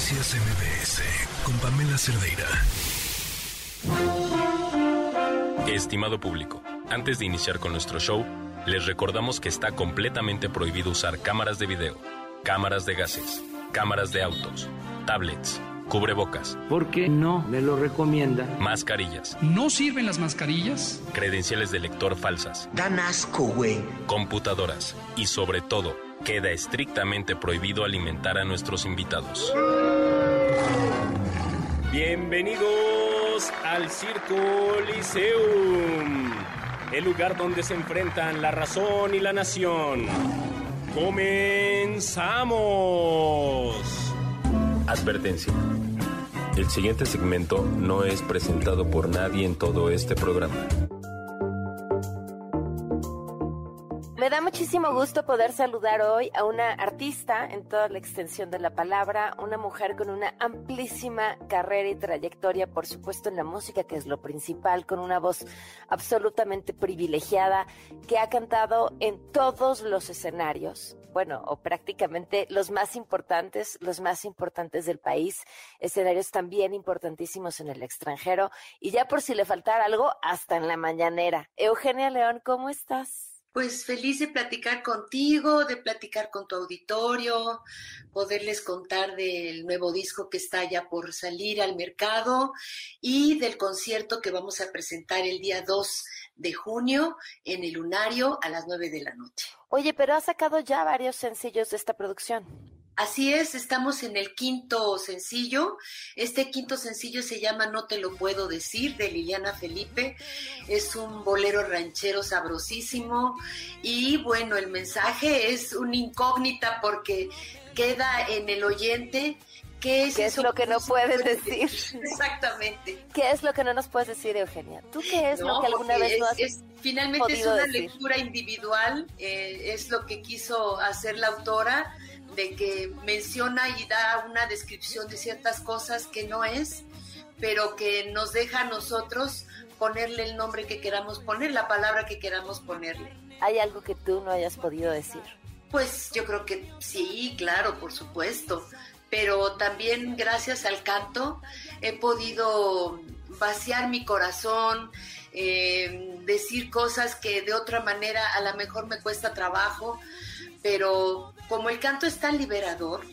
Noticias MBS con Pamela Cerdeira. Estimado público, antes de iniciar con nuestro show, les recordamos que está completamente prohibido usar cámaras de video, cámaras de gases, cámaras de autos, tablets, cubrebocas, porque no me lo recomienda. mascarillas, ¿No sirven las mascarillas? credenciales de lector falsas, Dan asco, güey. computadoras y sobre todo, queda estrictamente prohibido alimentar a nuestros invitados. Bienvenidos al Circo Liceum, el lugar donde se enfrentan la razón y la nación. ¡Comenzamos! Advertencia. El siguiente segmento no es presentado por nadie en todo este programa. Muchísimo gusto poder saludar hoy a una artista en toda la extensión de la palabra, una mujer con una amplísima carrera y trayectoria, por supuesto en la música, que es lo principal, con una voz absolutamente privilegiada, que ha cantado en todos los escenarios, bueno, o prácticamente los más importantes, los más importantes del país, escenarios también importantísimos en el extranjero, y ya por si le faltara algo, hasta en la mañanera. Eugenia León, ¿cómo estás? Pues feliz de platicar contigo, de platicar con tu auditorio, poderles contar del nuevo disco que está ya por salir al mercado y del concierto que vamos a presentar el día 2 de junio en el Lunario a las 9 de la noche. Oye, pero has sacado ya varios sencillos de esta producción. Así es, estamos en el quinto sencillo. Este quinto sencillo se llama No te lo puedo decir, de Liliana Felipe. Es un bolero ranchero sabrosísimo. Y bueno, el mensaje es una incógnita porque queda en el oyente. ¿Qué es, ¿Qué es eso lo que no puedes decir? Exactamente. ¿Qué es lo que no nos puedes decir, Eugenia? ¿Tú qué es lo que alguna vez no has es- finalmente es una decir? lectura individual, eh, es lo que quiso hacer la autora, de que menciona y da una descripción de ciertas cosas que no es, pero que nos deja a nosotros ponerle el nombre que queramos poner, la palabra que queramos ponerle. ¿Hay algo que tú no hayas podido decir? Pues yo creo que sí, claro, por supuesto. Pero también gracias al canto he podido vaciar mi corazón, eh, decir cosas que de otra manera a lo mejor me cuesta trabajo, pero como el canto es tan liberador,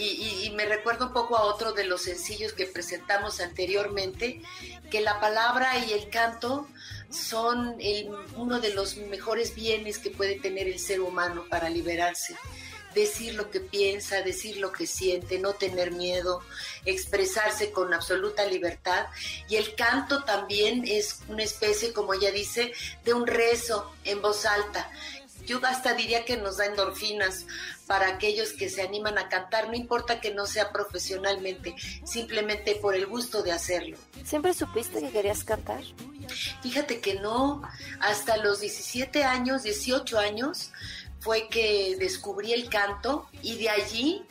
y, me recuerdo un poco a otro de los sencillos que presentamos anteriormente, que la palabra y el canto son uno de los mejores bienes que puede tener el ser humano para liberarse. Decir lo que piensa, decir lo que siente, no tener miedo, expresarse con absoluta libertad. Y el canto también es una especie, como ella dice, de un rezo en voz alta. Yo hasta diría que nos da endorfinas para aquellos que se animan a cantar, no importa que no sea profesionalmente, simplemente por el gusto de hacerlo. ¿Siempre supiste que querías cantar? Fíjate que no, hasta los 17 años, 18 años, fue que descubrí el canto y de allí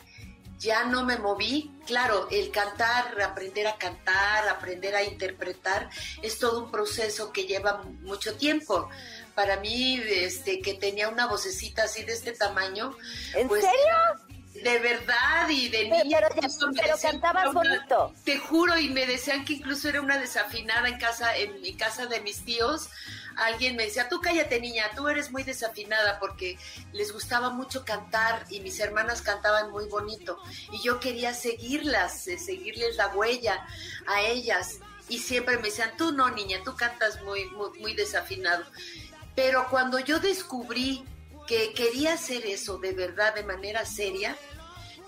ya no me moví. Claro, el cantar, aprender a cantar, aprender a interpretar, es todo un proceso que lleva mucho tiempo. Para mí, este, que tenía una vocecita así de este tamaño, ¿En pues, serio? de verdad y de Pero- niña. pero ya- cantabas una- bonito. Te juro, y me decían que incluso era una desafinada en casa, en mi casa de mis tíos. Alguien me decía, tú cállate niña, tú eres muy desafinada porque les gustaba mucho cantar y mis hermanas cantaban muy bonito. Y yo quería seguirlas, eh, seguirles la huella a ellas. Y siempre me decían, tú no niña, tú cantas muy, muy, muy desafinado. Pero cuando yo descubrí que quería hacer eso de verdad, de manera seria,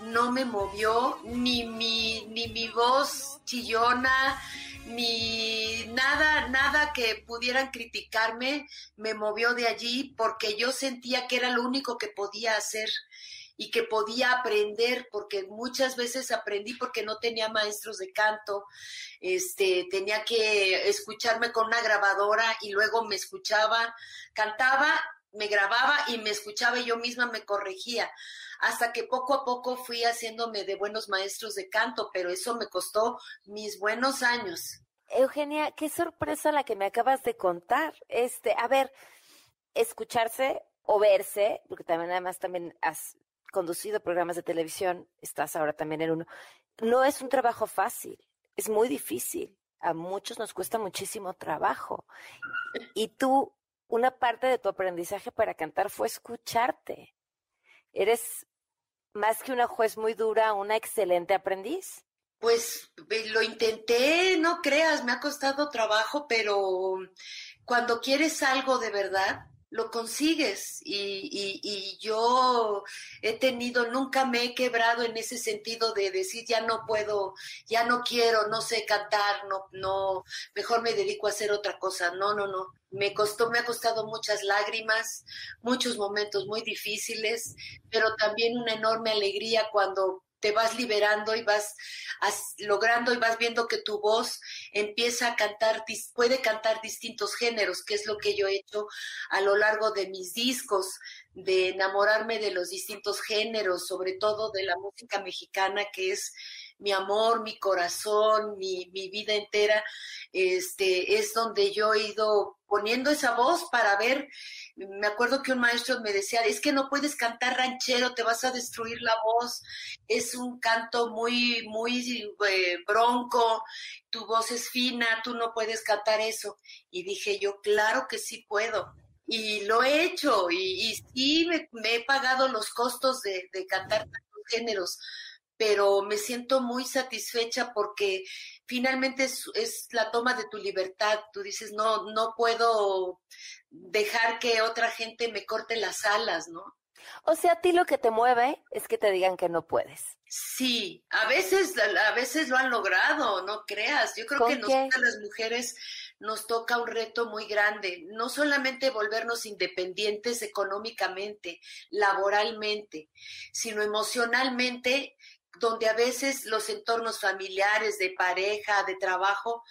no me movió ni mi, ni mi voz chillona, ni nada, nada que pudieran criticarme. Me movió de allí porque yo sentía que era lo único que podía hacer y que podía aprender, porque muchas veces aprendí porque no tenía maestros de canto, este, tenía que escucharme con una grabadora y luego me escuchaba, cantaba, me grababa y me escuchaba y yo misma me corregía, hasta que poco a poco fui haciéndome de buenos maestros de canto, pero eso me costó mis buenos años. Eugenia, qué sorpresa la que me acabas de contar. Este, a ver, escucharse o verse, porque también además también has conducido programas de televisión, estás ahora también en uno. No es un trabajo fácil, es muy difícil. A muchos nos cuesta muchísimo trabajo. Y tú, una parte de tu aprendizaje para cantar fue escucharte. Eres más que una juez muy dura, una excelente aprendiz. Pues lo intenté, no creas, me ha costado trabajo, pero cuando quieres algo de verdad, lo consigues y, y, yo he tenido, nunca me he quebrado en ese sentido de decir ya no puedo, ya no quiero, no sé cantar, no, no, mejor me dedico a hacer otra cosa. No, no, no. Me costó, me ha costado muchas lágrimas, muchos momentos muy difíciles, pero también una enorme alegría cuando te vas liberando y vas logrando y vas viendo que tu voz empieza a cantar, puede cantar distintos géneros, que es lo que yo he hecho a lo largo de mis discos, de enamorarme de los distintos géneros, sobre todo de la música mexicana, que es mi amor, mi corazón, mi, mi vida entera, este, es donde yo he ido poniendo esa voz para ver, me acuerdo que un maestro me decía, es que no puedes cantar ranchero, te vas a destruir la voz, es un canto muy, muy eh, bronco, tu voz es fina, tú no puedes cantar eso. Y dije yo, claro que sí puedo. Y lo he hecho y, sí me, he pagado los costos de, de cantar tantos géneros pero me siento muy satisfecha porque finalmente es, la toma de tu libertad. Tú dices, no, no puedo dejar que otra gente me corte las alas, ¿no? O sea, a ti lo que te mueve es que te digan que no puedes. Sí, a veces, a veces lo han logrado, no creas. Yo creo que nosotras las mujeres nos toca un reto muy grande, no solamente volvernos independientes económicamente, laboralmente, sino emocionalmente donde a veces los entornos familiares, de pareja, de trabajo,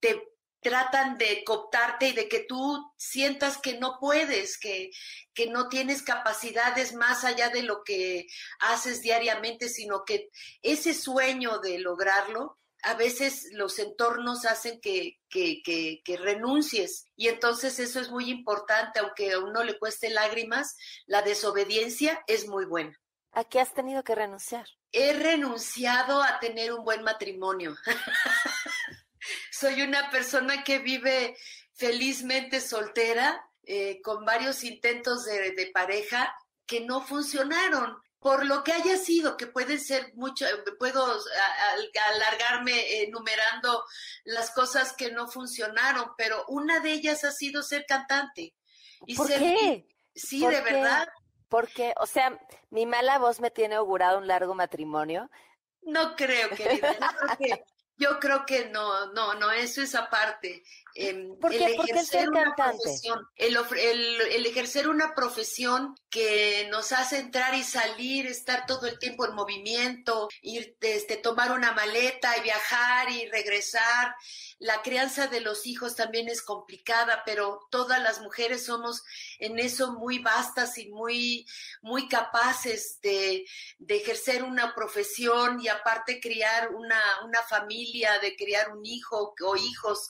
te tratan de cooptarte y de que tú sientas que no puedes, que, que no tienes capacidades más allá de lo que haces diariamente, sino que ese sueño de lograrlo, a veces los entornos hacen que, que, que, que, renuncies. Y entonces eso es muy importante, aunque a uno le cueste lágrimas, la desobediencia es muy buena. ¿A qué has tenido que renunciar? He renunciado a tener un buen matrimonio. Soy una persona que vive felizmente soltera, eh, con varios intentos de, pareja que no funcionaron por lo que haya sido, que pueden ser mucho, puedo alargarme enumerando las cosas que no funcionaron, pero una de ellas ha sido ser cantante. Y ¿Por qué? Sí, de verdad. Porque, o sea, mi mala voz me tiene augurado un largo matrimonio. No creo, querida. Creo que, yo creo que no, no, no, eso es aparte. Em, ¿Por qué? El ejercer una profesión, el, el, ejercer una profesión que nos hace entrar y salir, estar todo el tiempo en movimiento, ir, este, tomar una maleta y viajar y regresar. La crianza de los hijos también es complicada, pero todas las mujeres somos en eso muy vastas y muy, muy capaces de, de ejercer una profesión y aparte criar una, una familia, de criar un hijo o hijos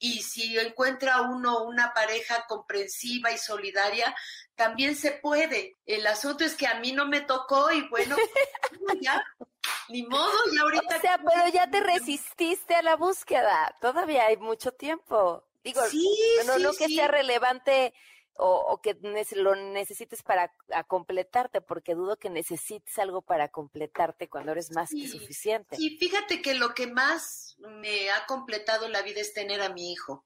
y si encuentra uno una pareja comprensiva y solidaria, también se puede. El asunto es que a mí no me tocó y bueno, ya, ni modo, y ahorita... O sea, pero ya te resististe a la búsqueda, todavía hay mucho tiempo. Digo, no, no que sea relevante o, que lo necesites para completarte, porque dudo que necesites algo para completarte cuando eres más que suficiente. Y fíjate que lo que más me ha completado la vida es tener a mi hijo.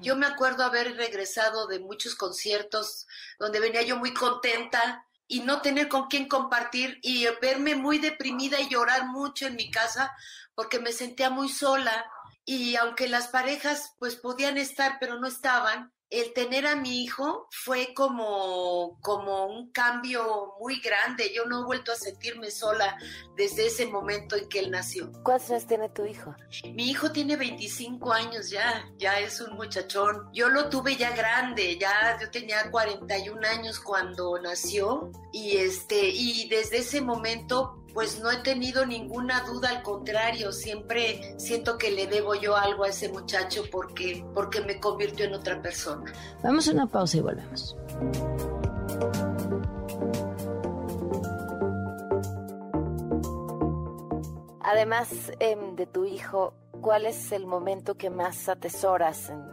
Yo me acuerdo haber regresado de muchos conciertos donde venía yo muy contenta y no tener con quién compartir y verme muy deprimida y llorar mucho en mi casa porque me sentía muy sola y aunque las parejas pues podían estar pero no estaban, el tener a mi hijo fue como, como un cambio muy grande. Yo no he vuelto a sentirme sola desde ese momento en que él nació. ¿Cuántos años tiene tu hijo? Mi hijo tiene 25 años ya, ya es un muchachón. Yo lo tuve ya grande, ya yo tenía 41 años cuando nació y este y desde ese momento pues no he tenido ninguna duda, al contrario, siempre siento que le debo yo algo a ese muchacho porque, porque me convirtió en otra persona. Vamos a una pausa y volvemos. Además em, de tu hijo, ¿cuál es el momento que más atesoras en,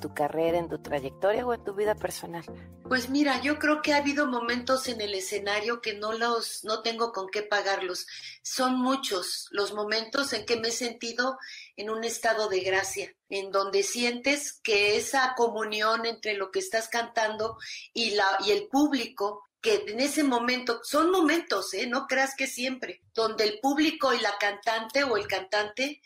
tu carrera, en tu trayectoria o en tu vida personal? Pues mira, yo creo que ha habido momentos en el escenario que no los no tengo con qué pagarlos. Son muchos los momentos en que me he sentido en un estado de gracia, en donde sientes que esa comunión entre lo que estás cantando y la y el público que en ese momento, son momentos, ¿eh? no creas que siempre, donde el público y la cantante o el cantante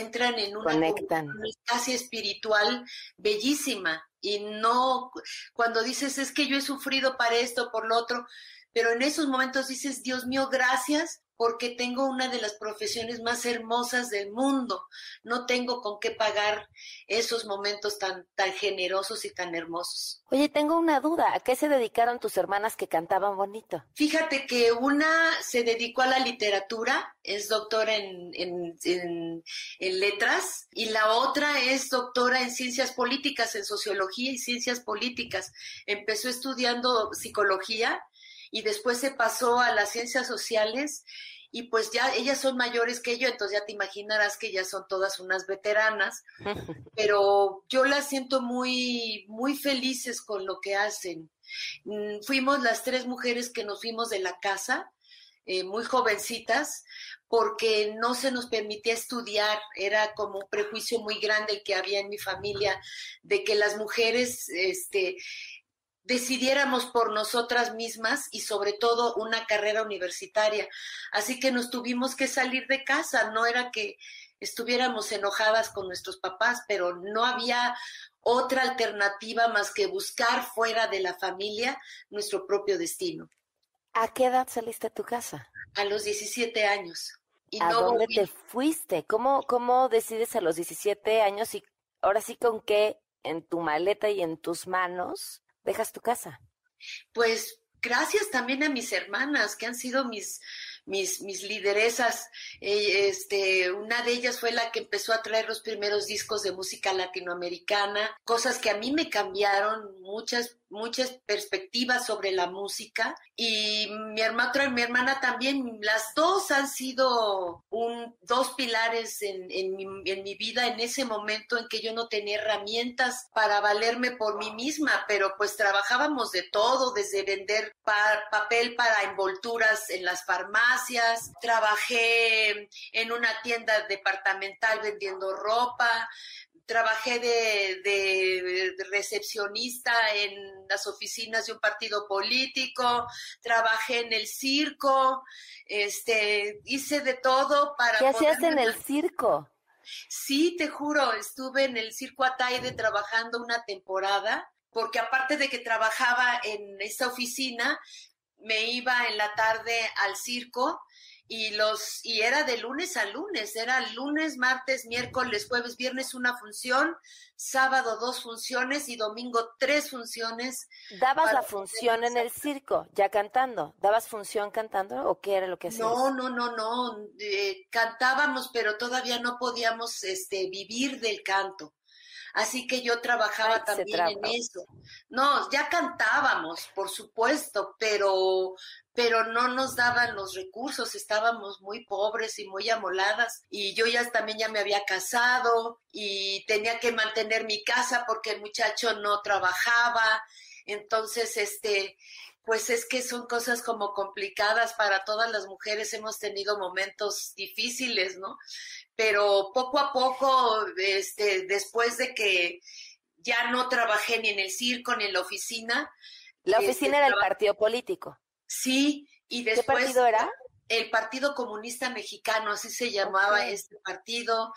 entran en una Conectan. casi espiritual bellísima y no cuando dices es que yo he sufrido para esto, por lo otro, pero en esos momentos dices, Dios mío, gracias porque tengo una de las profesiones más hermosas del mundo. No tengo con qué pagar esos momentos tan, tan generosos y tan hermosos. Oye, tengo una duda. ¿A qué se dedicaron tus hermanas que cantaban bonito? Fíjate que una se dedicó a la literatura, es doctora en, en, en, en letras, y la otra es doctora en ciencias políticas, en sociología y ciencias políticas. Empezó estudiando psicología y después se pasó a las ciencias sociales y pues ya ellas son mayores que yo, entonces ya te imaginarás que ya son todas unas veteranas, pero yo las siento muy, muy felices con lo que hacen. Mm, fuimos las tres mujeres que nos fuimos de la casa, eh, muy jovencitas, porque no se nos permitía estudiar, era como un prejuicio muy grande que había en mi familia de que las mujeres, este, decidiéramos por nosotras mismas y sobre todo una carrera universitaria. Así que nos tuvimos que salir de casa, no era que estuviéramos enojadas con nuestros papás, pero no había otra alternativa más que buscar fuera de la familia nuestro propio destino. ¿A qué edad saliste a tu casa? A los 17 años. Y ¿A dónde te fuiste? ¿Cómo, ¿Cómo decides a los 17 años y ahora sí con qué en tu maleta y en tus manos dejas tu casa? Pues gracias también a mis hermanas, que han sido mis, mis, mis lideresas. Eh, este, una de ellas fue la que empezó a traer los primeros discos de música latinoamericana, cosas que a mí me cambiaron, muchas muchas perspectivas sobre la música y mi hermana, mi hermana también, las dos han sido dos pilares en, mi, vida en ese momento en que yo no tenía herramientas para valerme por mí misma, pero pues trabajábamos de todo, desde vender papel para envolturas en las farmacias, trabajé en una tienda departamental vendiendo ropa, trabajé de, recepcionista en las oficinas de un partido político, trabajé en el circo, este, hice de todo para... ¿Qué hacías en el circo? Sí, te juro, estuve en el circo Ataide trabajando una temporada, porque aparte de que trabajaba en esta oficina, me iba en la tarde al circo y los y era de lunes a lunes, era lunes, martes, miércoles, jueves, viernes una función, sábado dos funciones y domingo tres funciones. ¿Dabas la función en el circo ya cantando? ¿Dabas función cantando o qué era lo que hacías? No, no, no, no, eh, cantábamos, pero todavía no podíamos este vivir del canto. Así que yo trabajaba también en eso. No, ya cantábamos, por supuesto, pero pero no nos daban los recursos, estábamos muy pobres y muy amoladas y yo ya también ya me había casado y tenía que mantener mi casa porque el muchacho no trabajaba, entonces este pues es que son cosas como complicadas para todas las mujeres, hemos tenido momentos difíciles, ¿no? Pero poco a poco, este, después de que ya no trabajé ni en el circo ni en la oficina. La oficina era el partido político. Sí, y después... ¿Qué partido era? El Partido Comunista Mexicano, así se llamaba este partido,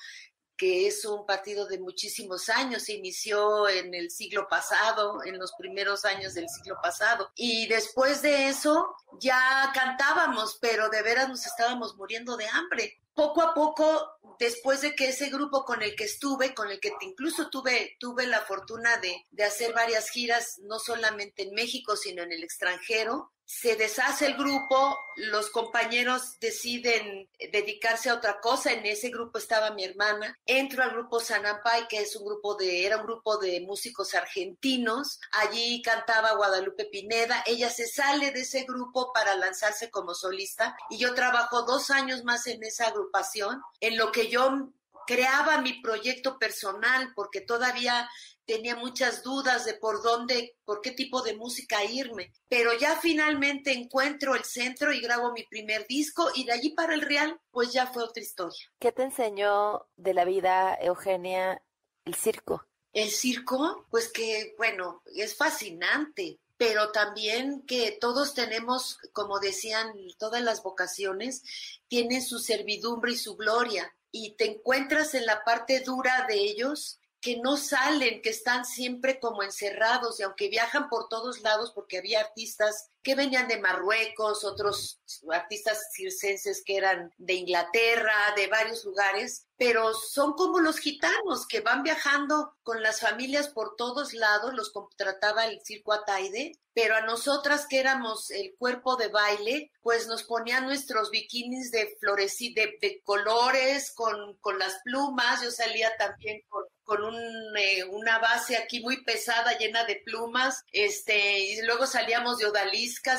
que es un partido de muchísimos años, se inició en el siglo pasado, en los primeros años del siglo pasado. Y después de eso ya cantábamos, pero de veras nos estábamos muriendo de hambre. Poco a poco, después de que ese grupo con el que estuve, con el que incluso tuve, tuve la fortuna de, de hacer varias giras, no solamente en México, sino en el extranjero, se deshace el grupo, los compañeros deciden dedicarse a otra cosa, en ese grupo estaba mi hermana, entro al grupo Sanampay, que es un grupo de, era un grupo de músicos argentinos, allí cantaba Guadalupe Pineda, ella se sale de ese grupo para lanzarse como solista. Y yo trabajo dos años más en esa agrupación, en lo que yo creaba mi proyecto personal, porque todavía tenía muchas dudas de por dónde, por qué tipo de música irme, pero ya finalmente encuentro el centro y grabo mi primer disco y de allí para el Real, pues ya fue otra historia. ¿Qué te enseñó de la vida, Eugenia, el circo? El circo, pues que, bueno, es fascinante, pero también que todos tenemos, como decían, todas las vocaciones tienen su servidumbre y su gloria, y te encuentras en la parte dura de ellos que no salen, que están siempre como encerrados y aunque viajan por todos lados porque había artistas que venían de Marruecos, otros artistas circenses que eran de Inglaterra, de varios lugares, pero son como los gitanos que van viajando con las familias por todos lados, los contrataba el circo Ataide, pero a nosotras que éramos el cuerpo de baile, pues nos ponían nuestros bikinis de floreci de, de, colores, con, con las plumas, yo salía también con con un, eh, una base aquí muy pesada llena de plumas, este, y luego salíamos de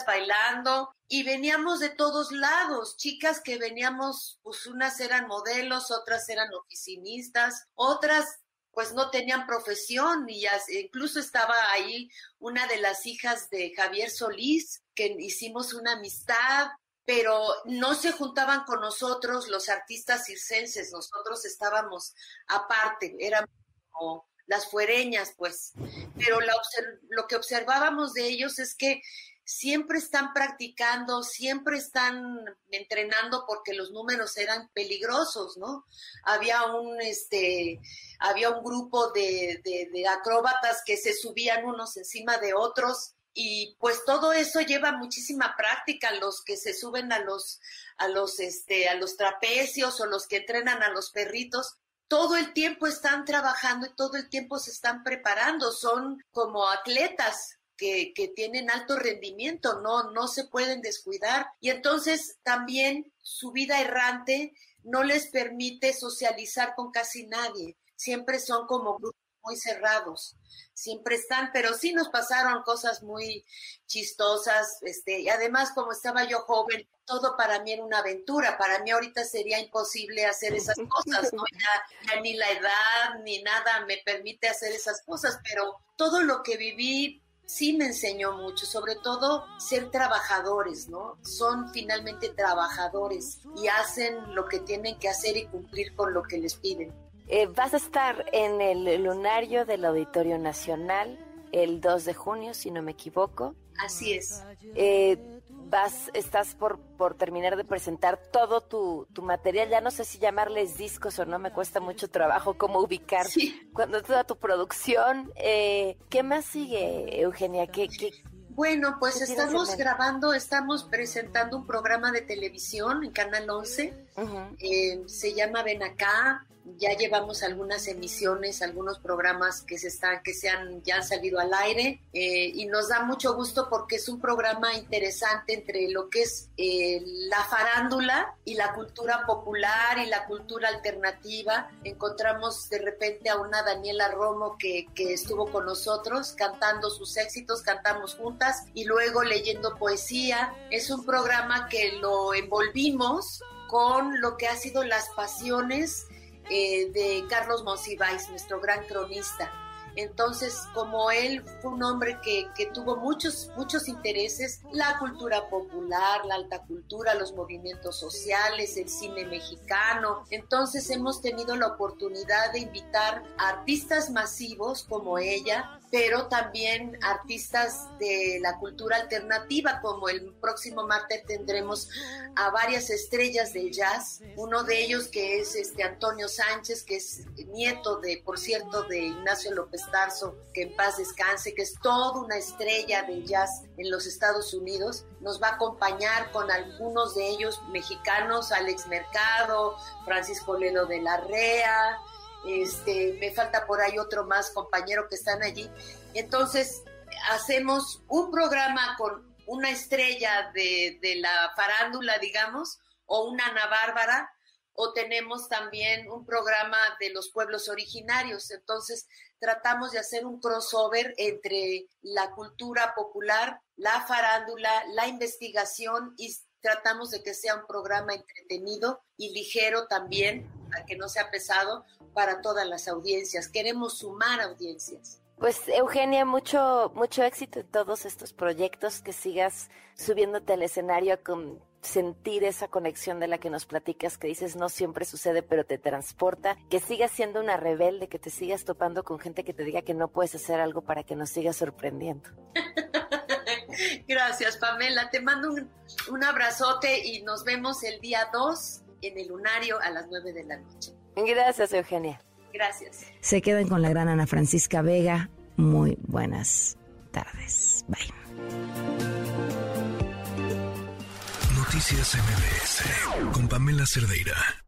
bailando y veníamos de todos lados, chicas que veníamos, pues unas eran modelos, otras eran oficinistas, otras pues no tenían profesión y incluso estaba ahí una de las hijas de Javier Solís, que hicimos una amistad, pero no se juntaban con nosotros los artistas circenses, nosotros estábamos aparte, éramos las fuereñas, pues. Pero lo que observábamos de ellos es que siempre están practicando, siempre están entrenando porque los números eran peligrosos, ¿no? Había un, este, había un grupo de, de, acróbatas que se subían unos encima de otros y pues todo eso lleva muchísima práctica. Los que se suben a los a los este a los trapecios o los que entrenan a los perritos todo el tiempo están trabajando y todo el tiempo se están preparando. Son como atletas que, que, tienen alto rendimiento, no, no se pueden descuidar. Y entonces también su vida errante no les permite socializar con casi nadie. Siempre son como grupos muy cerrados siempre están, pero sí nos pasaron cosas muy chistosas, este, y además como estaba yo joven, todo para mí era una aventura, para mí ahorita sería imposible hacer esas cosas, ¿no? Ya, ni la edad ni nada me permite hacer esas cosas, pero todo lo que viví sí me enseñó mucho, sobre todo ser trabajadores, ¿no? Son finalmente trabajadores y hacen lo que tienen que hacer y cumplir con lo que les piden. Eh, vas a estar en el lunario del Auditorio Nacional el 2 de junio, si no me equivoco. Así es. Eh, vas, estás por, por terminar de presentar todo tu, tu, material. Ya no sé si llamarles discos o no, me cuesta mucho trabajo cómo ubicar cuando toda tu producción. Eh, ¿Qué más sigue, Eugenia? ¿Qué, qué, bueno, pues estamos grabando, estamos presentando un programa de televisión en Canal 11. eh, se llama Ven acá ya llevamos algunas emisiones, algunos programas que se están, que se han, ya han salido al aire eh, y nos da mucho gusto porque es un programa interesante entre lo que es eh, la farándula y la cultura popular y la cultura alternativa. Encontramos de repente a una Daniela Romo que, que estuvo con nosotros cantando sus éxitos, cantamos juntas y luego leyendo poesía. Es un programa que lo envolvimos con lo que ha sido las pasiones eh, de Carlos Monsiváis, nuestro gran cronista. Entonces, como él fue un hombre que, que, tuvo muchos, muchos intereses, la cultura popular, la alta cultura, los movimientos sociales, el cine mexicano, entonces hemos tenido la oportunidad de invitar a artistas masivos como ella, pero también artistas de la cultura alternativa, como el próximo martes tendremos a varias estrellas del jazz, uno de ellos que es este Antonio Sánchez, que es nieto de, por cierto, de Ignacio López Tarso, que en paz descanse, que es toda una estrella del jazz en los Estados Unidos, nos va a acompañar con algunos de ellos mexicanos, Alex Mercado, Francisco Lelo de la Rea, este, me falta por ahí otro más compañero que están allí. Entonces, hacemos un programa con una estrella de, de la farándula, digamos, o una Ana Bárbara, o tenemos también un programa de los pueblos originarios. Entonces, tratamos de hacer un crossover entre la cultura popular, la farándula, la investigación y tratamos de que sea un programa entretenido y ligero también, para que no sea pesado para todas las audiencias. Queremos sumar audiencias. Pues Eugenia, mucho, mucho éxito en todos estos proyectos, que sigas subiéndote al escenario con sentir esa conexión de la que nos platicas, que dices no siempre sucede, pero te transporta, que sigas siendo una rebelde, que te sigas topando con gente que te diga que no puedes hacer algo para que nos sigas sorprendiendo. Gracias, Pamela. Te mando un, un abrazote y nos vemos el día 2 en el lunario a las 9 de la noche. Gracias, Eugenia. Gracias. Se quedan con la gran Ana Francisca Vega. Muy buenas tardes. Bye. Noticias MBS con Pamela Cerdeira.